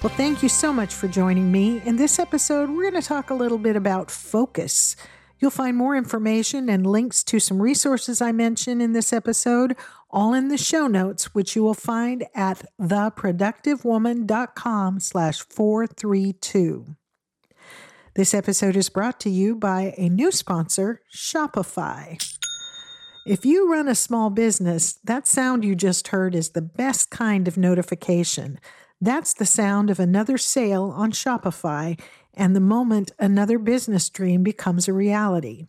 Well, thank you so much for joining me. In this episode, we're going to talk a little bit about focus. You'll find more information and links to some resources I mention in this episode, all in the show notes, which you will find at theproductivewoman.com slash 432. This episode is brought to you by a new sponsor, Shopify. If you run a small business, that sound you just heard is the best kind of notification. That's the sound of another sale on Shopify and the moment another business dream becomes a reality.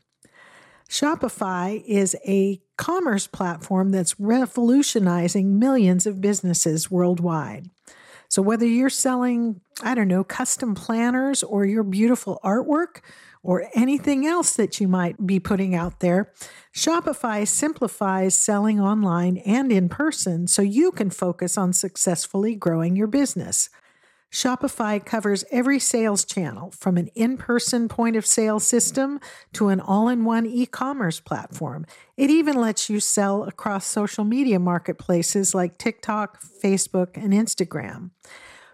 Shopify is a commerce platform that's revolutionizing millions of businesses worldwide. So, whether you're selling, I don't know, custom planners or your beautiful artwork, or anything else that you might be putting out there, Shopify simplifies selling online and in person so you can focus on successfully growing your business. Shopify covers every sales channel from an in person point of sale system to an all in one e commerce platform. It even lets you sell across social media marketplaces like TikTok, Facebook, and Instagram.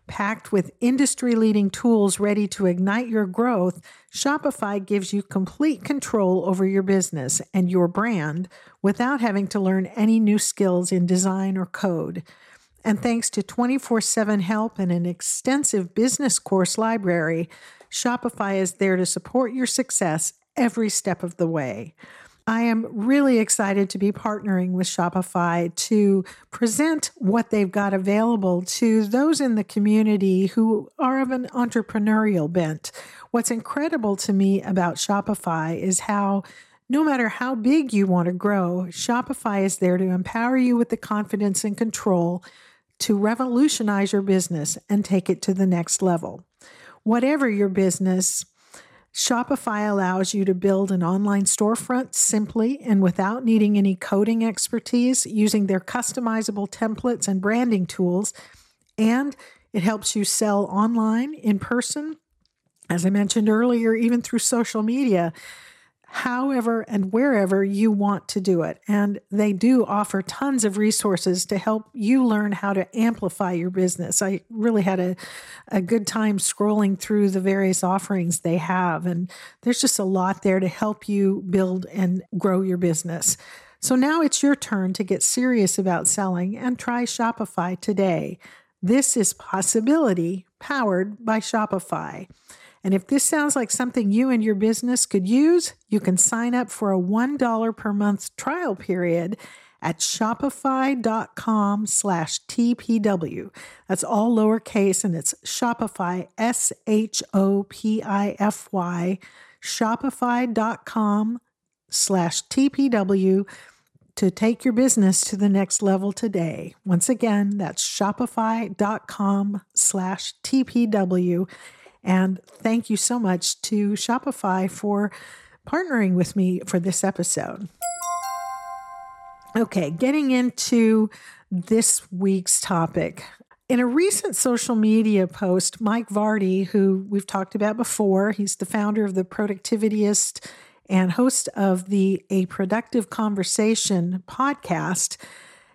Packed with industry leading tools ready to ignite your growth, Shopify gives you complete control over your business and your brand without having to learn any new skills in design or code. And thanks to 24 7 help and an extensive business course library, Shopify is there to support your success every step of the way. I am really excited to be partnering with Shopify to present what they've got available to those in the community who are of an entrepreneurial bent. What's incredible to me about Shopify is how no matter how big you want to grow, Shopify is there to empower you with the confidence and control to revolutionize your business and take it to the next level. Whatever your business, Shopify allows you to build an online storefront simply and without needing any coding expertise using their customizable templates and branding tools. And it helps you sell online, in person, as I mentioned earlier, even through social media however and wherever you want to do it. And they do offer tons of resources to help you learn how to amplify your business. I really had a, a good time scrolling through the various offerings they have, and there's just a lot there to help you build and grow your business. So now it's your turn to get serious about selling and try Shopify today. This is Possibility powered by Shopify. And if this sounds like something you and your business could use, you can sign up for a $1 per month trial period at shopify.com slash TPW. That's all lowercase and it's Shopify, S H O P I F Y, shopify.com slash TPW to take your business to the next level today. Once again, that's shopify.com slash TPW. And thank you so much to Shopify for partnering with me for this episode. Okay, getting into this week's topic. In a recent social media post, Mike Vardy, who we've talked about before, he's the founder of the Productivityist and host of the A Productive Conversation podcast,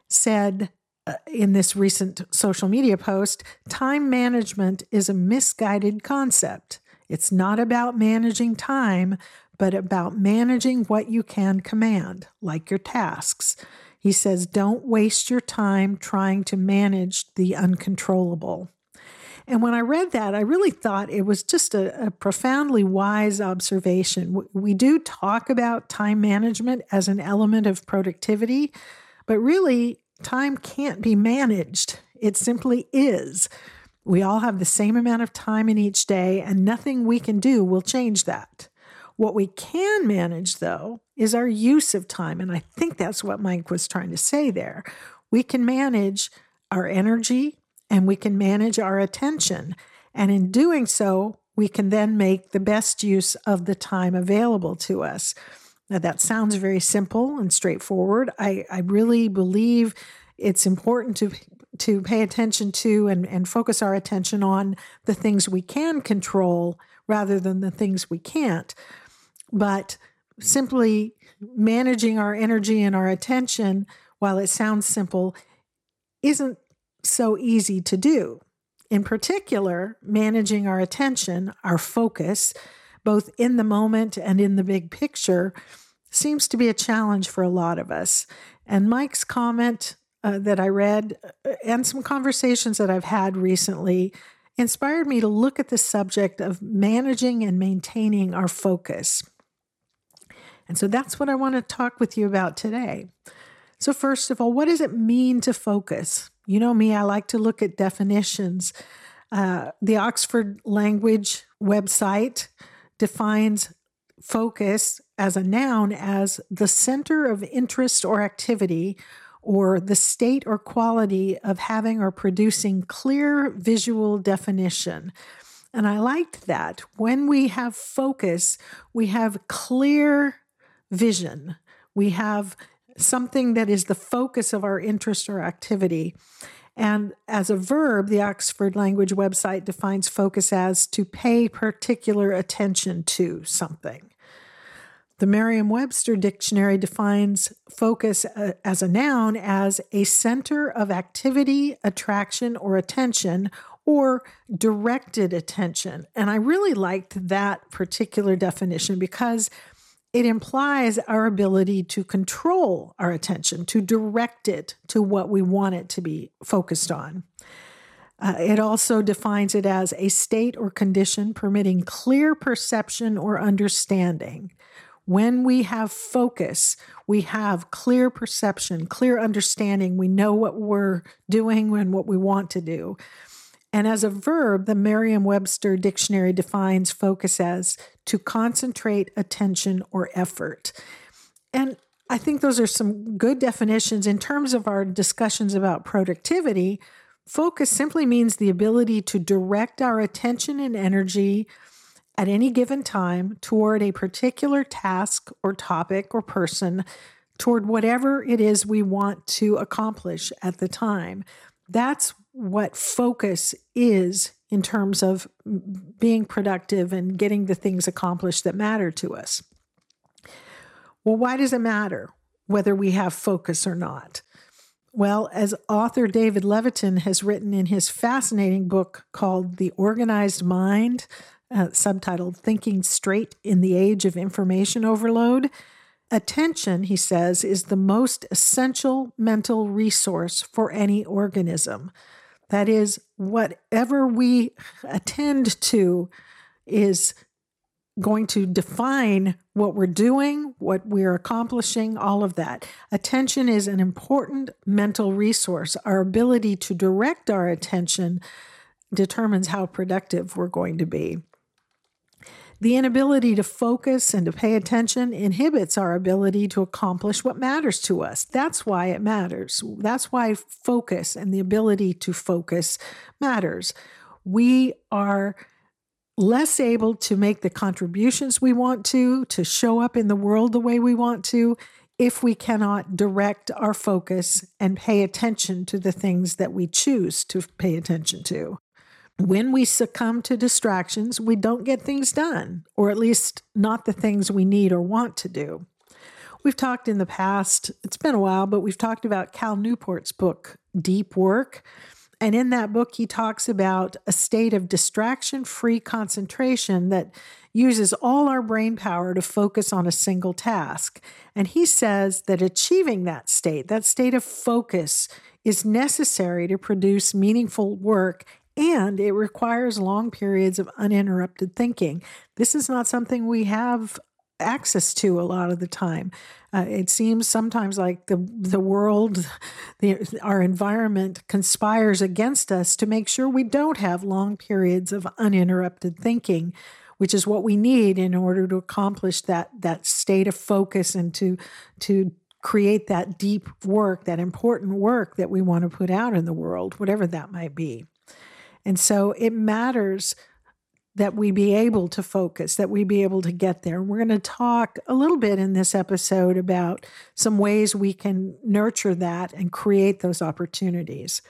said Uh, in this recent social media post time management is a misguided concept. It's not about managing time, but about managing what you can command, like your tasks. He says, don't waste your time trying to manage the uncontrollable. And when I read that, I really thought it was just a, a, profoundly wise observation. We do talk about time management as an element of productivity, but really, Time can't be managed, it simply is. We all have the same amount of time in each day, and nothing we can do will change that. What we can manage, though, is our use of time. And I think that's what Mike was trying to say there. We can manage our energy and we can manage our attention. And in doing so, we can then make the best use of the time available to us. Now, that sounds very simple and straightforward. I, I really believe it's important to to pay attention to and, and focus our attention on the things we can control rather than the things we can't. But simply managing our energy and our attention, while it sounds simple, isn't so easy to do. In particular, managing our attention, our focus, both in the moment and in the big picture, seems to be a challenge for a lot of us. And Mike's comment uh, that I read uh, and some conversations that I've had recently inspired me to look at the subject of managing and maintaining our focus. And so that's what I want to talk with you about today. So, first of all, what does it mean to focus? You know me, I like to look at definitions. Uh, the Oxford Language website defines focus as a noun as the center of interest or activity or the state or quality of having or producing clear visual definition. And I liked that. When we have focus, we have clear vision. We have something that is the focus of our interest or activity. And as a verb, the Oxford Language website defines focus as to pay particular attention to something. The Merriam Webster Dictionary defines focus uh, as a noun as a center of activity, attraction, or attention, or directed attention. And I really liked that particular definition because it implies our ability to control our attention, to direct it to what we want it to be focused on. Uh, it also defines it as a state or condition permitting clear perception or understanding when we have focus, we have clear perception, clear understanding. We know what we're doing and what we want to do. And as a verb, the Merriam Webster dictionary defines focus as to concentrate attention or effort. And I think those are some good definitions in terms of our discussions about productivity. Focus simply means the ability to direct our attention and energy at any given time toward a particular task or topic or person, toward whatever it is we want to accomplish at the time. That's what focus is in terms of being productive and getting the things accomplished that matter to us. Well, why does it matter whether we have focus or not? Well, as author David Levitin has written in his fascinating book called The Organized Mind, uh, subtitled Thinking Straight in the Age of Information Overload. Attention, he says, is the most essential mental resource for any organism. That is, whatever we attend to is going to define what we're doing, what we're accomplishing, all of that. Attention is an important mental resource. Our ability to direct our attention determines how productive we're going to be. The inability to focus and to pay attention inhibits our ability to accomplish what matters to us. That's why it matters. That's why focus and the ability to focus matters. We are less able to make the contributions we want to, to show up in the world the way we want to, if we cannot direct our focus and pay attention to the things that we choose to pay attention to when we succumb to distractions, we don't get things done, or at least not the things we need or want to do. We've talked in the past, it's been a while, but we've talked about Cal Newport's book, Deep Work. And in that book, he talks about a state of distraction free concentration that uses all our brain power to focus on a single task. And he says that achieving that state, that state of focus, is necessary to produce meaningful work and it requires long periods of uninterrupted thinking. This is not something we have access to a lot of the time. Uh, it seems sometimes like the the world, the, our environment conspires against us to make sure we don't have long periods of uninterrupted thinking, which is what we need in order to accomplish that that state of focus and to to create that deep work, that important work that we want to put out in the world, whatever that might be. And so it matters that we be able to focus, that we be able to get there. We're going to talk a little bit in this episode about some ways we can nurture that and create those opportunities.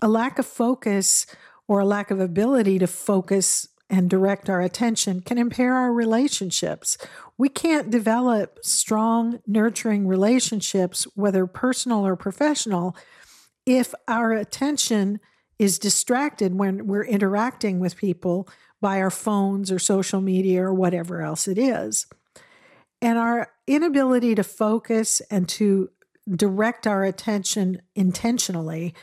A lack of focus or a lack of ability to focus and direct our attention can impair our relationships. We can't develop strong, nurturing relationships, whether personal or professional, if our attention is distracted when we're interacting with people by our phones or social media or whatever else it is. And our inability to focus and to direct our attention intentionally,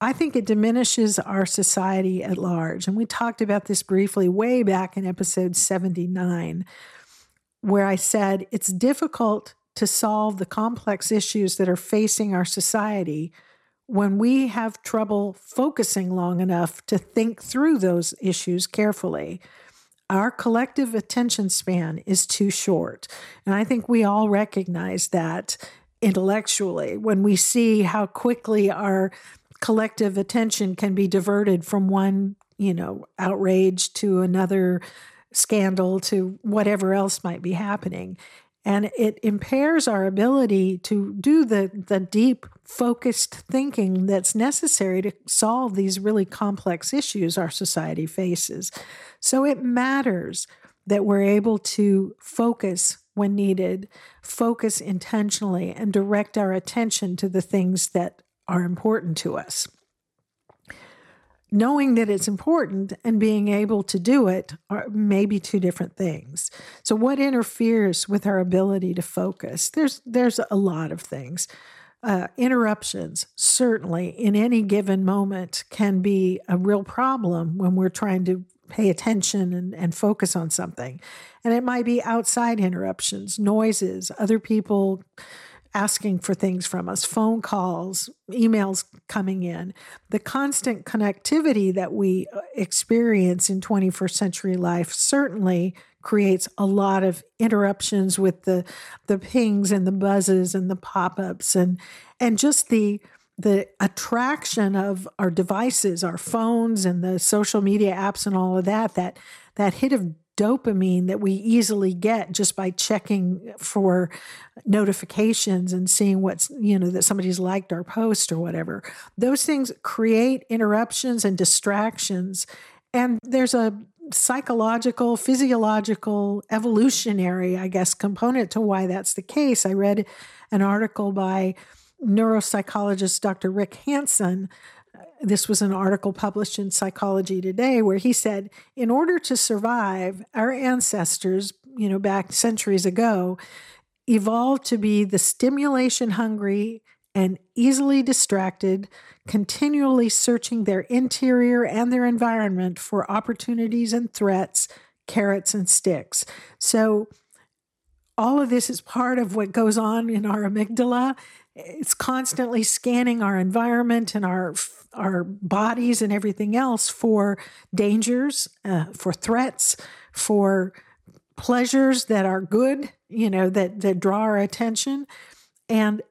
I think it diminishes our society at large. And we talked about this briefly way back in episode 79, where I said it's difficult to solve the complex issues that are facing our society when we have trouble focusing long enough to think through those issues carefully, our collective attention span is too short. And I think we all recognize that intellectually when we see how quickly our collective attention can be diverted from one, you know, outrage to another scandal to whatever else might be happening and it impairs our ability to do the, the deep focused thinking that's necessary to solve these really complex issues our society faces. So it matters that we're able to focus when needed focus intentionally and direct our attention to the things that are important to us knowing that it's important and being able to do it are maybe two different things. So what interferes with our ability to focus? There's there's a lot of things. Uh, interruptions certainly in any given moment can be a real problem when we're trying to pay attention and, and focus on something. And it might be outside interruptions, noises, other people asking for things from us, phone calls, emails coming in. The constant connectivity that we uh, experience in 21st century life certainly creates a lot of interruptions with the the pings and the buzzes and the pop-ups and and just the the attraction of our devices, our phones and the social media apps and all of that, that that hit of dopamine that we easily get just by checking for notifications and seeing what's, you know, that somebody's liked our post or whatever. Those things create interruptions and distractions. And there's a psychological, physiological, evolutionary, I guess, component to why that's the case. I read an article by neuropsychologist Dr. Rick Hanson this was an article published in Psychology Today where he said, in order to survive, our ancestors, you know, back centuries ago, evolved to be the stimulation hungry and easily distracted, continually searching their interior and their environment for opportunities and threats, carrots and sticks. So, all of this is part of what goes on in our amygdala. It's constantly scanning our environment and our our bodies and everything else for dangers, uh, for threats, for pleasures that are good, you know, that that draw our attention, and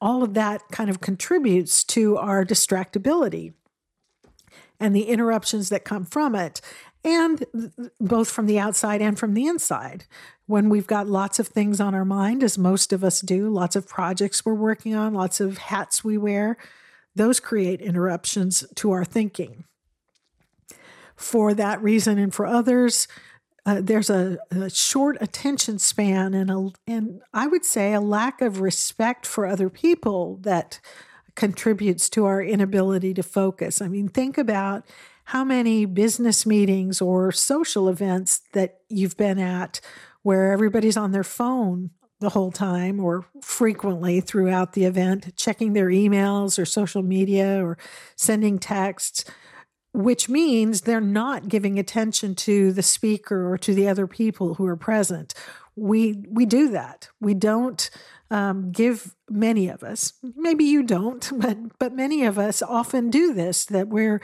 all of that kind of contributes to our distractibility and the interruptions that come from it and both from the outside and from the inside. When we've got lots of things on our mind, as most of us do, lots of projects we're working on, lots of hats we wear, those create interruptions to our thinking. For that reason and for others, uh, there's a, a, short attention span and a, and I would say a lack of respect for other people that contributes to our inability to focus. I mean, think about how many business meetings or social events that you've been at where everybody's on their phone the whole time or frequently throughout the event, checking their emails or social media or sending texts, which means they're not giving attention to the speaker or to the other people who are present. We we do that. We don't um, give many of us. Maybe you don't, but but many of us often do this. That we're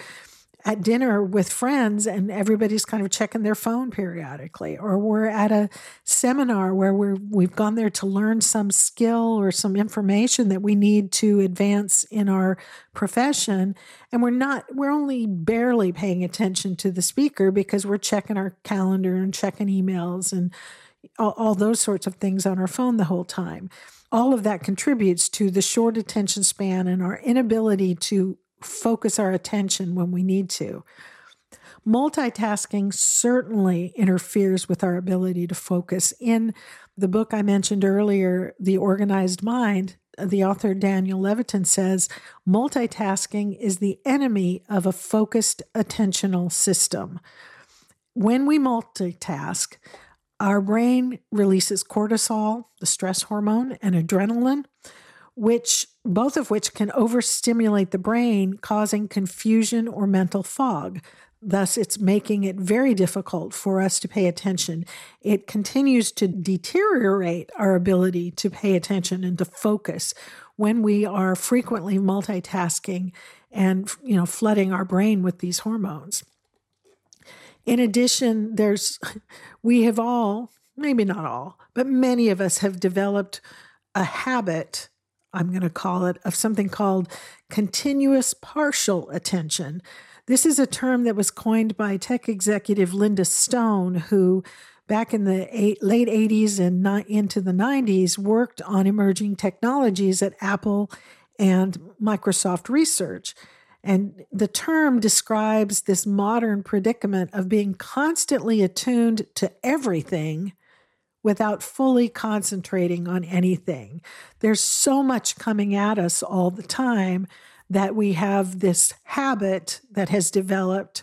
at dinner with friends and everybody's kind of checking their phone periodically. Or we're at a seminar where we're we've gone there to learn some skill or some information that we need to advance in our profession. And we're not we're only barely paying attention to the speaker because we're checking our calendar and checking emails and all, all those sorts of things on our phone the whole time. All of that contributes to the short attention span and our inability to focus our attention when we need to. Multitasking certainly interferes with our ability to focus. In the book I mentioned earlier, The Organized Mind, the author Daniel Levitin says multitasking is the enemy of a focused attentional system. When we multitask, our brain releases cortisol, the stress hormone, and adrenaline, which both of which can overstimulate the brain, causing confusion or mental fog. Thus, it's making it very difficult for us to pay attention. It continues to deteriorate our ability to pay attention and to focus when we are frequently multitasking and you know flooding our brain with these hormones. In addition, there's we have all, maybe not all, but many of us have developed a habit I'm going to call it, of something called continuous partial attention. This is a term that was coined by tech executive Linda Stone, who back in the eight, late 80s and ni- into the 90s worked on emerging technologies at Apple and Microsoft Research. And the term describes this modern predicament of being constantly attuned to everything without fully concentrating on anything. There's so much coming at us all the time that we have this habit that has developed,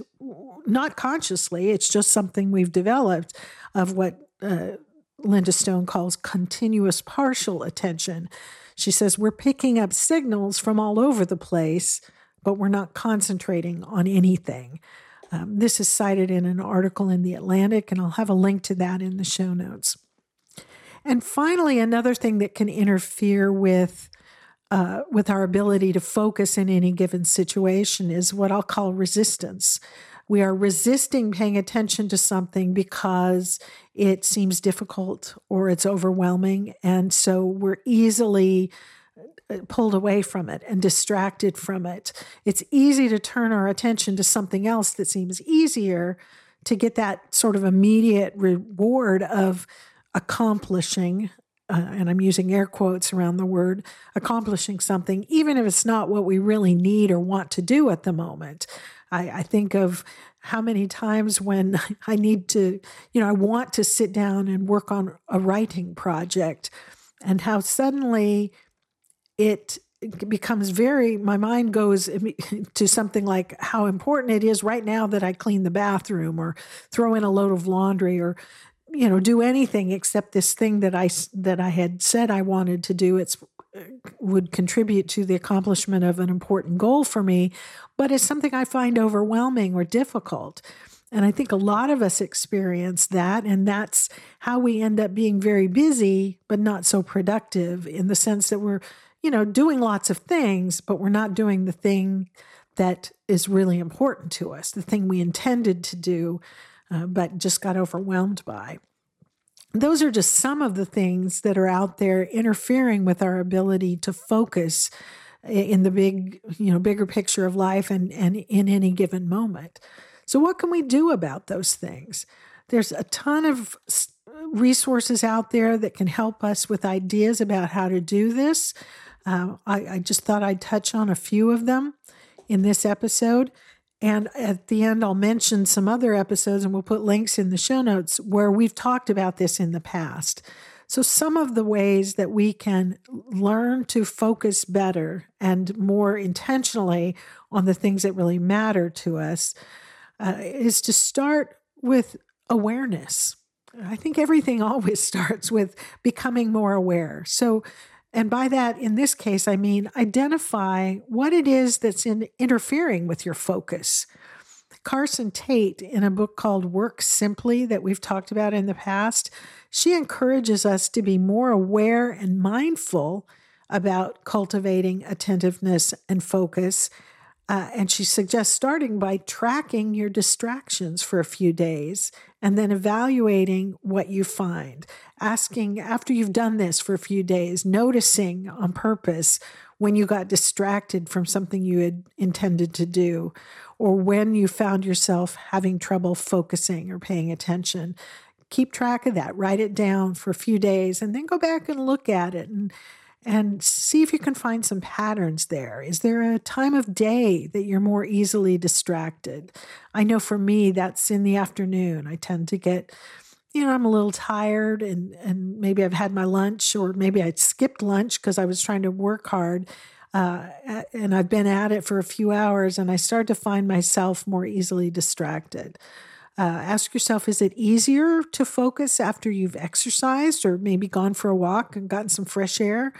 not consciously, it's just something we've developed of what uh, Linda Stone calls continuous partial attention. She says we're picking up signals from all over the place, but we're not concentrating on anything. Um, this is cited in an article in The Atlantic, and I'll have a link to that in the show notes. And finally, another thing that can interfere with uh, with our ability to focus in any given situation is what I'll call resistance. We are resisting paying attention to something because it seems difficult or it's overwhelming. And so we're easily uh, pulled away from it and distracted from it. It's easy to turn our attention to something else that seems easier to get that sort of immediate reward of accomplishing, uh, and I'm using air quotes around the word, accomplishing something, even if it's not what we really need or want to do at the moment. I, I think of how many times when I need to, you know, I want to sit down and work on a writing project, and how suddenly it becomes very my mind goes to something like how important it is right now that I clean the bathroom or throw in a load of laundry or you know do anything except this thing that I that I had said I wanted to do. It's would contribute to the accomplishment of an important goal for me, but it's something I find overwhelming or difficult. And I think a lot of us experience that. And that's how we end up being very busy, but not so productive in the sense that we're, you know, doing lots of things, but we're not doing the thing that is really important to us, the thing we intended to do uh, but just got overwhelmed by. Those are just some of the things that are out there interfering with our ability to focus in the big, you know, bigger picture of life and, and in any given moment. So, what can we do about those things? There's a ton of resources out there that can help us with ideas about how to do this. Uh, I, I just thought I'd touch on a few of them in this episode. And at the end, I'll mention some other episodes and we'll put links in the show notes where we've talked about this in the past. So, some of the ways that we can learn to focus better and more intentionally on the things that really matter to us uh, is to start with awareness. I think everything always starts with becoming more aware. So, and by that, in this case, I mean identify what it is that's in interfering with your focus. Carson Tate, in a book called Work Simply, that we've talked about in the past, she encourages us to be more aware and mindful about cultivating attentiveness and focus. Uh, and she suggests starting by tracking your distractions for a few days and then evaluating what you find. Asking after you've done this for a few days, noticing on purpose when you got distracted from something you had intended to do, or when you found yourself having trouble focusing or paying attention. Keep track of that, write it down for a few days, and then go back and look at it and and see if you can find some patterns there. Is there a time of day that you're more easily distracted? I know for me, that's in the afternoon. I tend to get, you know, I'm a little tired and, and maybe I've had my lunch or maybe I skipped lunch because I was trying to work hard. Uh, and I've been at it for a few hours and I start to find myself more easily distracted. Uh, ask yourself is it easier to focus after you've exercised or maybe gone for a walk and gotten some fresh air?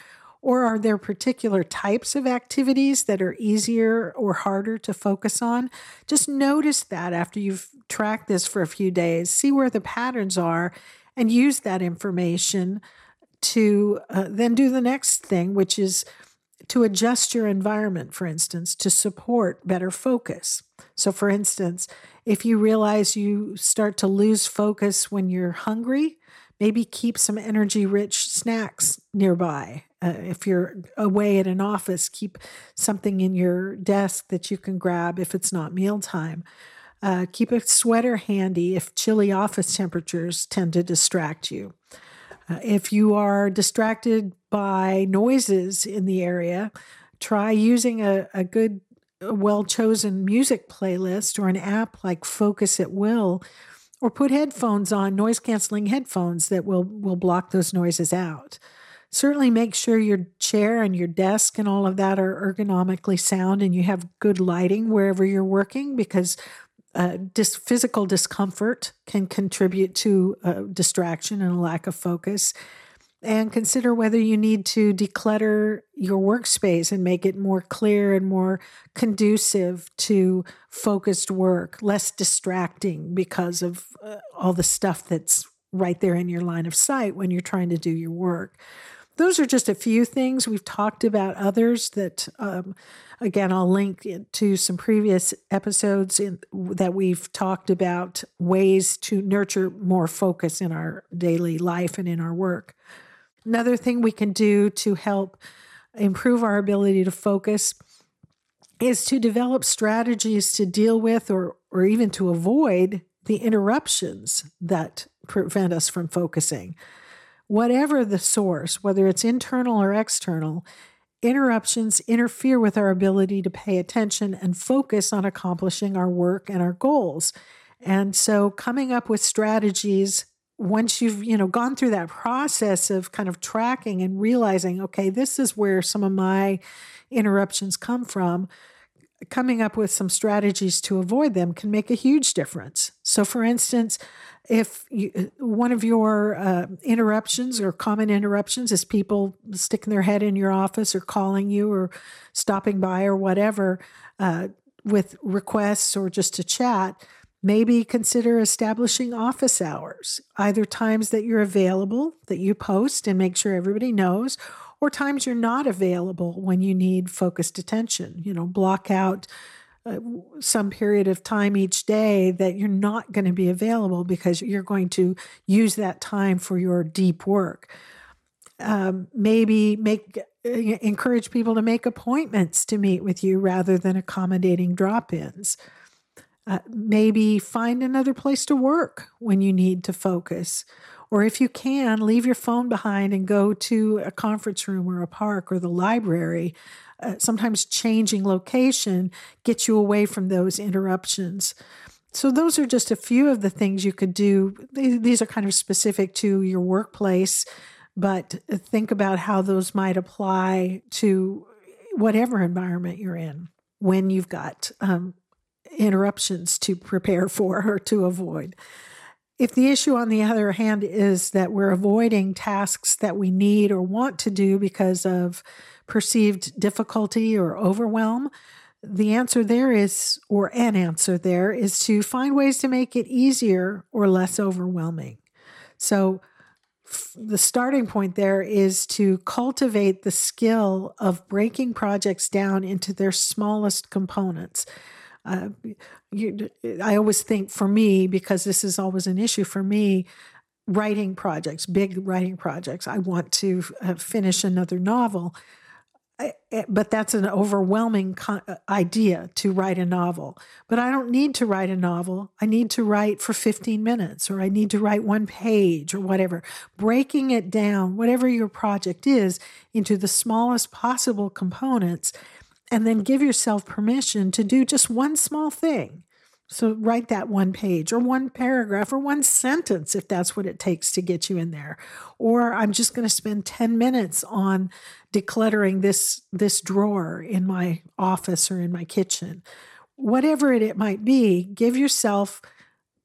Or are there particular types of activities that are easier or harder to focus on? Just notice that after you've tracked this for a few days, see where the patterns are, and use that information to uh, then do the next thing, which is to adjust your environment, for instance, to support better focus. So, for instance, if you realize you start to lose focus when you're hungry, maybe keep some energy rich snacks nearby. Uh, if you're away at an office, keep something in your desk that you can grab if it's not mealtime. Uh, keep a sweater handy if chilly office temperatures tend to distract you. Uh, if you are distracted by noises in the area, try using a, a good well chosen music playlist or an app like Focus at Will, or put headphones on, noise canceling headphones that will, will block those noises out. Certainly make sure your chair and your desk and all of that are ergonomically sound and you have good lighting wherever you're working because uh, dis- physical discomfort can contribute to uh, distraction and a lack of focus and consider whether you need to declutter your workspace and make it more clear and more conducive to focused work, less distracting because of uh, all the stuff that's right there in your line of sight when you're trying to do your work. Those are just a few things. We've talked about others that, um, again, I'll link to some previous episodes in, that we've talked about ways to nurture more focus in our daily life and in our work. Another thing we can do to help improve our ability to focus is to develop strategies to deal with or, or even to avoid the interruptions that prevent us from focusing. Whatever the source, whether it's internal or external, interruptions interfere with our ability to pay attention and focus on accomplishing our work and our goals. And so, coming up with strategies once you've you know gone through that process of kind of tracking and realizing okay this is where some of my interruptions come from coming up with some strategies to avoid them can make a huge difference. So for instance if you, one of your uh, interruptions or common interruptions is people sticking their head in your office or calling you or stopping by or whatever uh, with requests or just to chat Maybe consider establishing office hours, either times that you're available that you post and make sure everybody knows, or times you're not available when you need focused attention. You know, block out uh, some period of time each day that you're not going to be available because you're going to use that time for your deep work. Um, maybe make uh, encourage people to make appointments to meet with you rather than accommodating drop-ins. Uh, maybe find another place to work when you need to focus. Or if you can, leave your phone behind and go to a conference room or a park or the library. Uh, sometimes changing location gets you away from those interruptions. So, those are just a few of the things you could do. These are kind of specific to your workplace, but think about how those might apply to whatever environment you're in when you've got um, interruptions to prepare for or to avoid. If the issue, on the other hand, is that we're avoiding tasks that we need or want to do because of perceived difficulty or overwhelm, the answer there is, or an answer there, is to find ways to make it easier or less overwhelming. So, the starting point there is to cultivate the skill of breaking projects down into their smallest components. Uh, you, I always think for me, because this is always an issue for me, writing projects, big writing projects. I want to uh, finish another novel. but that's an overwhelming uh, idea to write a novel. But I don't need to write a novel. I need to write for 15 minutes or I need to write one page or whatever. Breaking it down, whatever your project is, into the smallest possible components, and then give yourself permission to do just one small thing. So write that one page or one paragraph or one sentence if that's what it takes to get you in there. Or I'm just going to spend 10 minutes on decluttering this this drawer in my office or in my kitchen. Whatever it, it might be, give yourself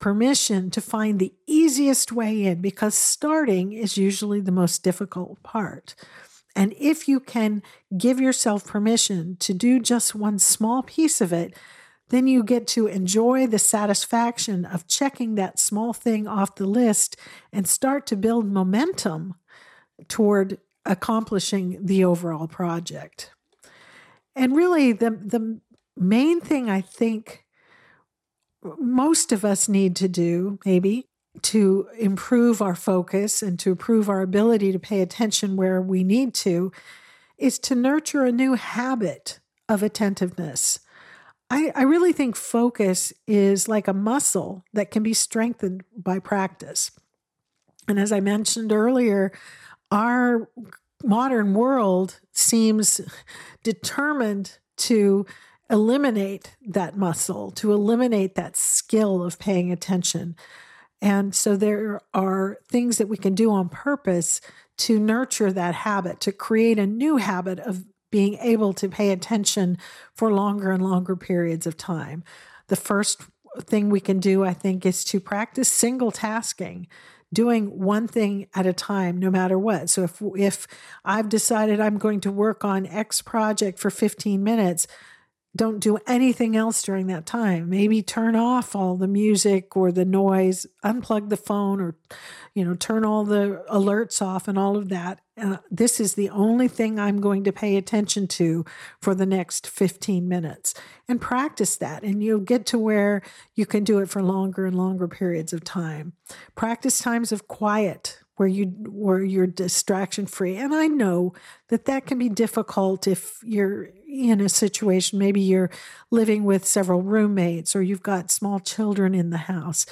permission to find the easiest way in because starting is usually the most difficult part. And if you can give yourself permission to do just one small piece of it, then you get to enjoy the satisfaction of checking that small thing off the list and start to build momentum toward accomplishing the overall project. And really, the, the main thing I think most of us need to do, maybe, to improve our focus and to improve our ability to pay attention where we need to, is to nurture a new habit of attentiveness I, I really think focus is like a muscle that can be strengthened by practice. And as I mentioned earlier, our modern world seems determined to eliminate that muscle, to eliminate that skill of paying attention. And so there are things that we can do on purpose to nurture that habit, to create a new habit of being able to pay attention for longer and longer periods of time. The first thing we can do, I think, is to practice single tasking doing one thing at a time no matter what so if if i've decided i'm going to work on x project for 15 minutes don't do anything else during that time. Maybe turn off all the music or the noise, unplug the phone or, you know, turn all the alerts off and all of that. Uh, this is the only thing I'm going to pay attention to for the next 15 minutes and practice that. And you'll get to where you can do it for longer and longer periods of time. Practice times of quiet where you where you're distraction free and i know that that can be difficult if you're in a situation maybe you're living with several roommates or you've got small children in the house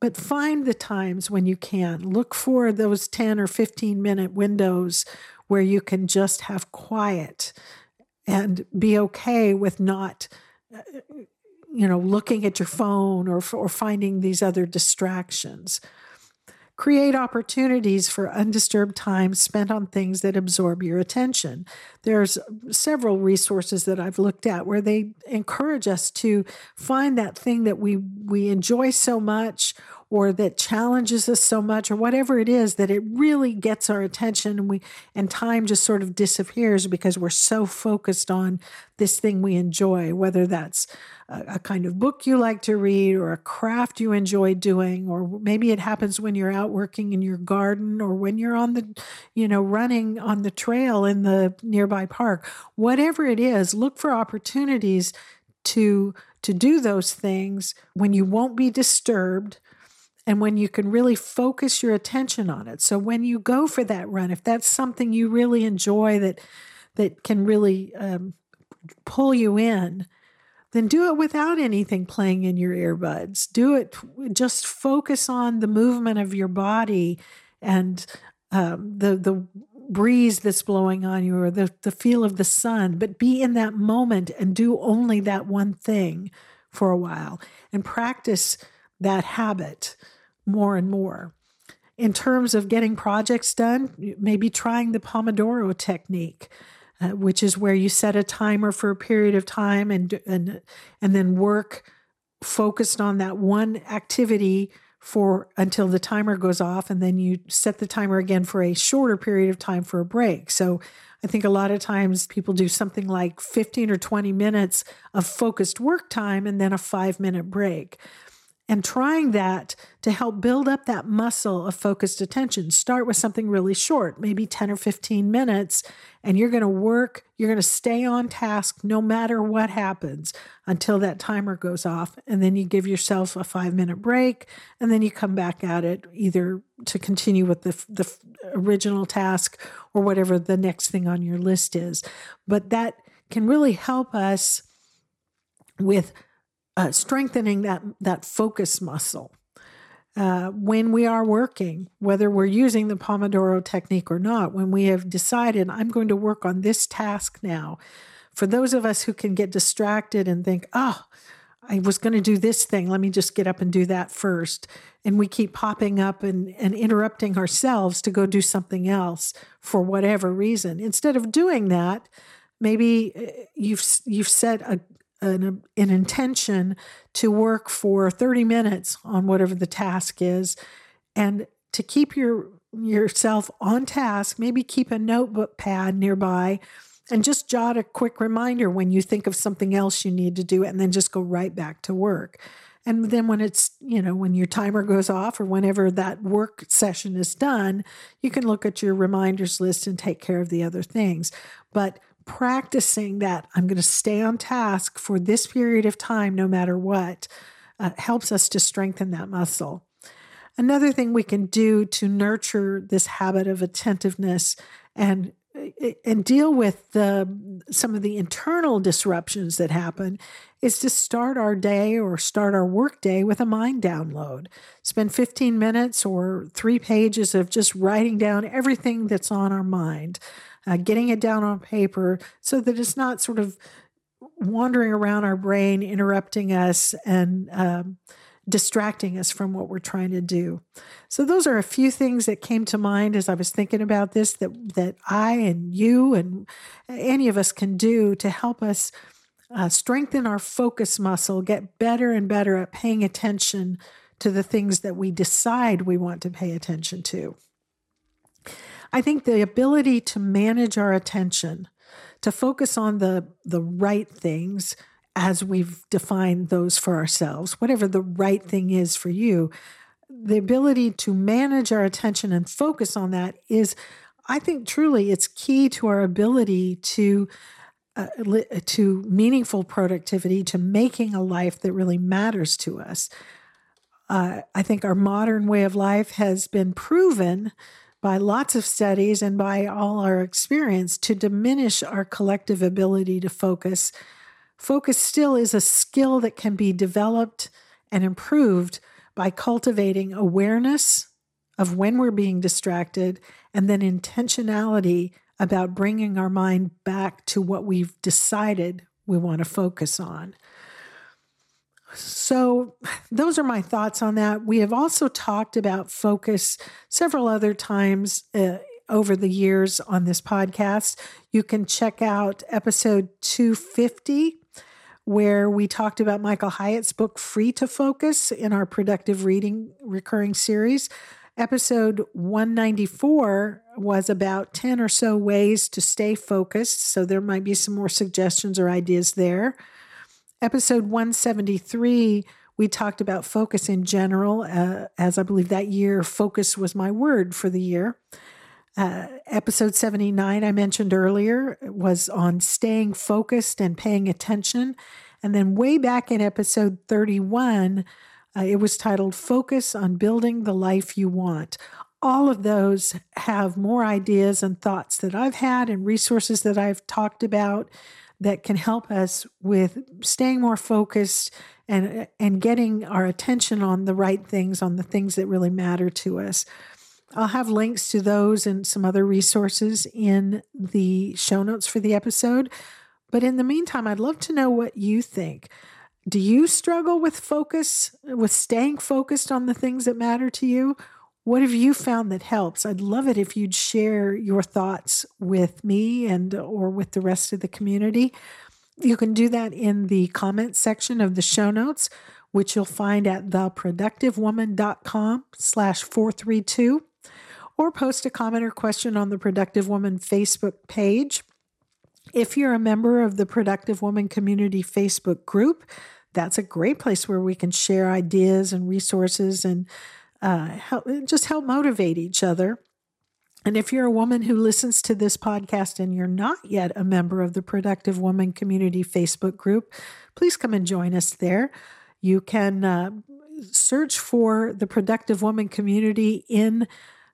but find the times when you can. Look for those 10 or 15 minute windows where you can just have quiet and be okay with not uh, you know looking at your phone or or finding these other distractions Create opportunities for undisturbed time spent on things that absorb your attention. There's several resources that I've looked at where they encourage us to find that thing that we we enjoy so much or that challenges us so much or whatever it is that it really gets our attention and we and time just sort of disappears because we're so focused on this thing we enjoy whether that's a, a kind of book you like to read or a craft you enjoy doing or maybe it happens when you're out working in your garden or when you're on the you know running on the trail in the nearby park. Whatever it is look for opportunities to to do those things when you won't be disturbed and when you can really focus your attention on it. So when you go for that run, if that's something you really enjoy that that can really um, pull you in, then do it without anything playing in your earbuds. Do it just focus on the movement of your body and um, the the breeze that's blowing on you or the, the feel of the sun, but be in that moment and do only that one thing for a while and practice that habit more and more. In terms of getting projects done, maybe trying the Pomodoro technique, uh, which is where you set a timer for a period of time and and and then work focused on that one activity for until the timer goes off and then you set the timer again for a shorter period of time for a break. So I think a lot of times people do something like 15 or 20 minutes of focused work time and then a 5 minute break and trying that to help build up that muscle of focused attention. Start with something really short, maybe 10 or 15 minutes, and you're going to work, you're going to stay on task no matter what happens until that timer goes off. And then you give yourself a five minute break, and then you come back at it either to continue with the, the original task or whatever the next thing on your list is. But that can really help us with uh, strengthening that that focus muscle. Uh, when we are working, whether we're using the Pomodoro technique or not, when we have decided, I'm going to work on this task now, for those of us who can get distracted and think, oh, I was going to do this thing, let me just get up and do that first. And we keep popping up and, and interrupting ourselves to go do something else for whatever reason. Instead of doing that, maybe uh, you've you've set a, an, an intention to work for 30 minutes on whatever the task is. And to keep your yourself on task maybe keep a notebook pad nearby and just jot a quick reminder when you think of something else you need to do and then just go right back to work. And then when it's you know when your timer goes off or whenever that work session is done you can look at your reminders list and take care of the other things. But practicing that I'm going to stay on task for this period of time, no matter what, uh, helps us to strengthen that muscle. Another thing we can do to nurture this habit of attentiveness and and deal with the some of the internal disruptions that happen is to start our day or start our work day with a mind download. Spend 15 minutes or 3 pages of just writing down everything that's on our mind uh, getting it down on paper so that it's not sort of wandering around our brain, interrupting us and um, distracting us from what we're trying to do. So those are a few things that came to mind as I was thinking about this that that I and you and any of us can do to help us uh, strengthen our focus muscle, get better and better at paying attention to the things that we decide we want to pay attention to. I think the ability to manage our attention, to focus on the, the right things as we've defined those for ourselves, whatever the right thing is for you, the ability to manage our attention and focus on that is, I think, truly it's key to our ability to. Uh, to meaningful productivity, to making a life that really matters to us. Uh, I think our modern way of life has been proven by lots of studies and by all our experience to diminish our collective ability to focus. Focus still is a skill that can be developed and improved by cultivating awareness of when we're being distracted and then intentionality about bringing our mind back to what we've decided we want to focus on. So, those are my thoughts on that. We have also talked about focus several other times uh, over the years on this podcast. You can check out episode 250, where we talked about Michael Hyatt's book, Free to Focus, in our productive reading recurring series. Episode 194 was about 10 or so ways to stay focused. So, there might be some more suggestions or ideas there. Episode 173, we talked about focus in general, uh, as I believe that year, focus was my word for the year. Uh, episode 79, I mentioned earlier, was on staying focused and paying attention. And then way back in episode 31, uh, it was titled Focus on Building the Life You Want. All of those have more ideas and thoughts that I've had and resources that I've talked about that can help us with staying more focused and and getting our attention on the right things on the things that really matter to us. I'll have links to those and some other resources in the show notes for the episode. But in the meantime, I'd love to know what you think. Do you struggle with focus, with staying focused on the things that matter to you? What have you found that helps? I'd love it if you'd share your thoughts with me and or with the rest of the community. You can do that in the comments section of the show notes, which you'll find at theproductivewoman.com slash 432, or post a comment or question on the Productive Woman Facebook page. If you're a member of the Productive Woman Community Facebook group, that's a great place where we can share ideas and resources and uh, help, just help motivate each other. And if you're a woman who listens to this podcast and you're not yet a member of the Productive Woman Community Facebook group, please come and join us there. You can uh, search for the Productive Woman Community in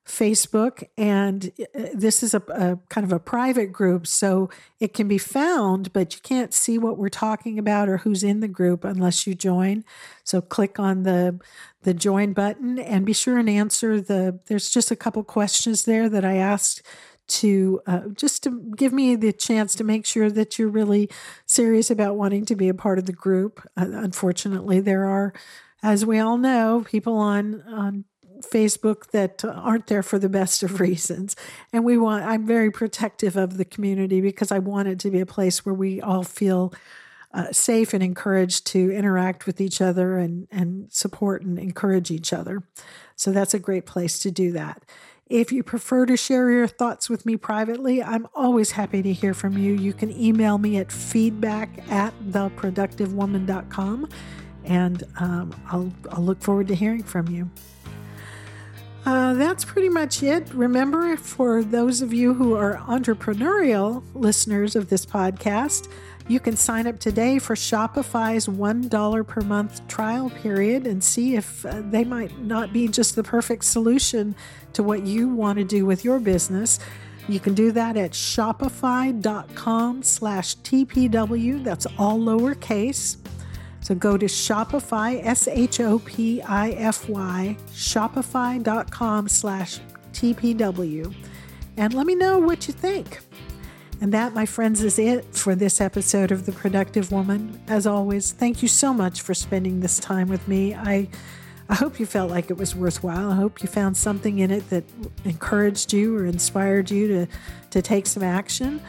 Facebook, and uh, this is a, a, kind of a private group, so it can be found, but you can't see what we're talking about or who's in the group unless you join. So click on the the join button and be sure and answer the. There's just a couple questions there that I asked to uh, just to give me the chance to make sure that you're really serious about wanting to be a part of the group. Uh, unfortunately, there are, as we all know, people on on Facebook that aren't there for the best of reasons. And we want, I'm very protective of the community because I want it to be a place where we all feel uh, safe and encouraged to interact with each other and, and support and encourage each other. So that's a great place to do that. If you prefer to share your thoughts with me privately, I'm always happy to hear from you. You can email me at feedback at theproductivewoman.com and um, I'll, I'll look forward to hearing from you. Uh, that's pretty much it. Remember, for those of you who are entrepreneurial listeners of this podcast, you can sign up today for Shopify's $1 per month trial period and see if uh, they might not be just the perfect solution to what you want to do with your business. You can do that at shopify.com slash TPW. That's all lowercase. So go to Shopify, S H O P I F Y, shopify.com slash TPW, and let me know what you think. And that, my friends, is it for this episode of The Productive Woman. As always, thank you so much for spending this time with me. I I hope you felt like it was worthwhile. I hope you found something in it that encouraged you or inspired you to, to take some action.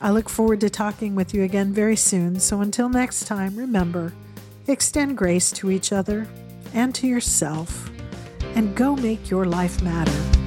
I look forward to talking with you again very soon. So until next time, remember, Extend grace to each other and to yourself, and go make your life matter.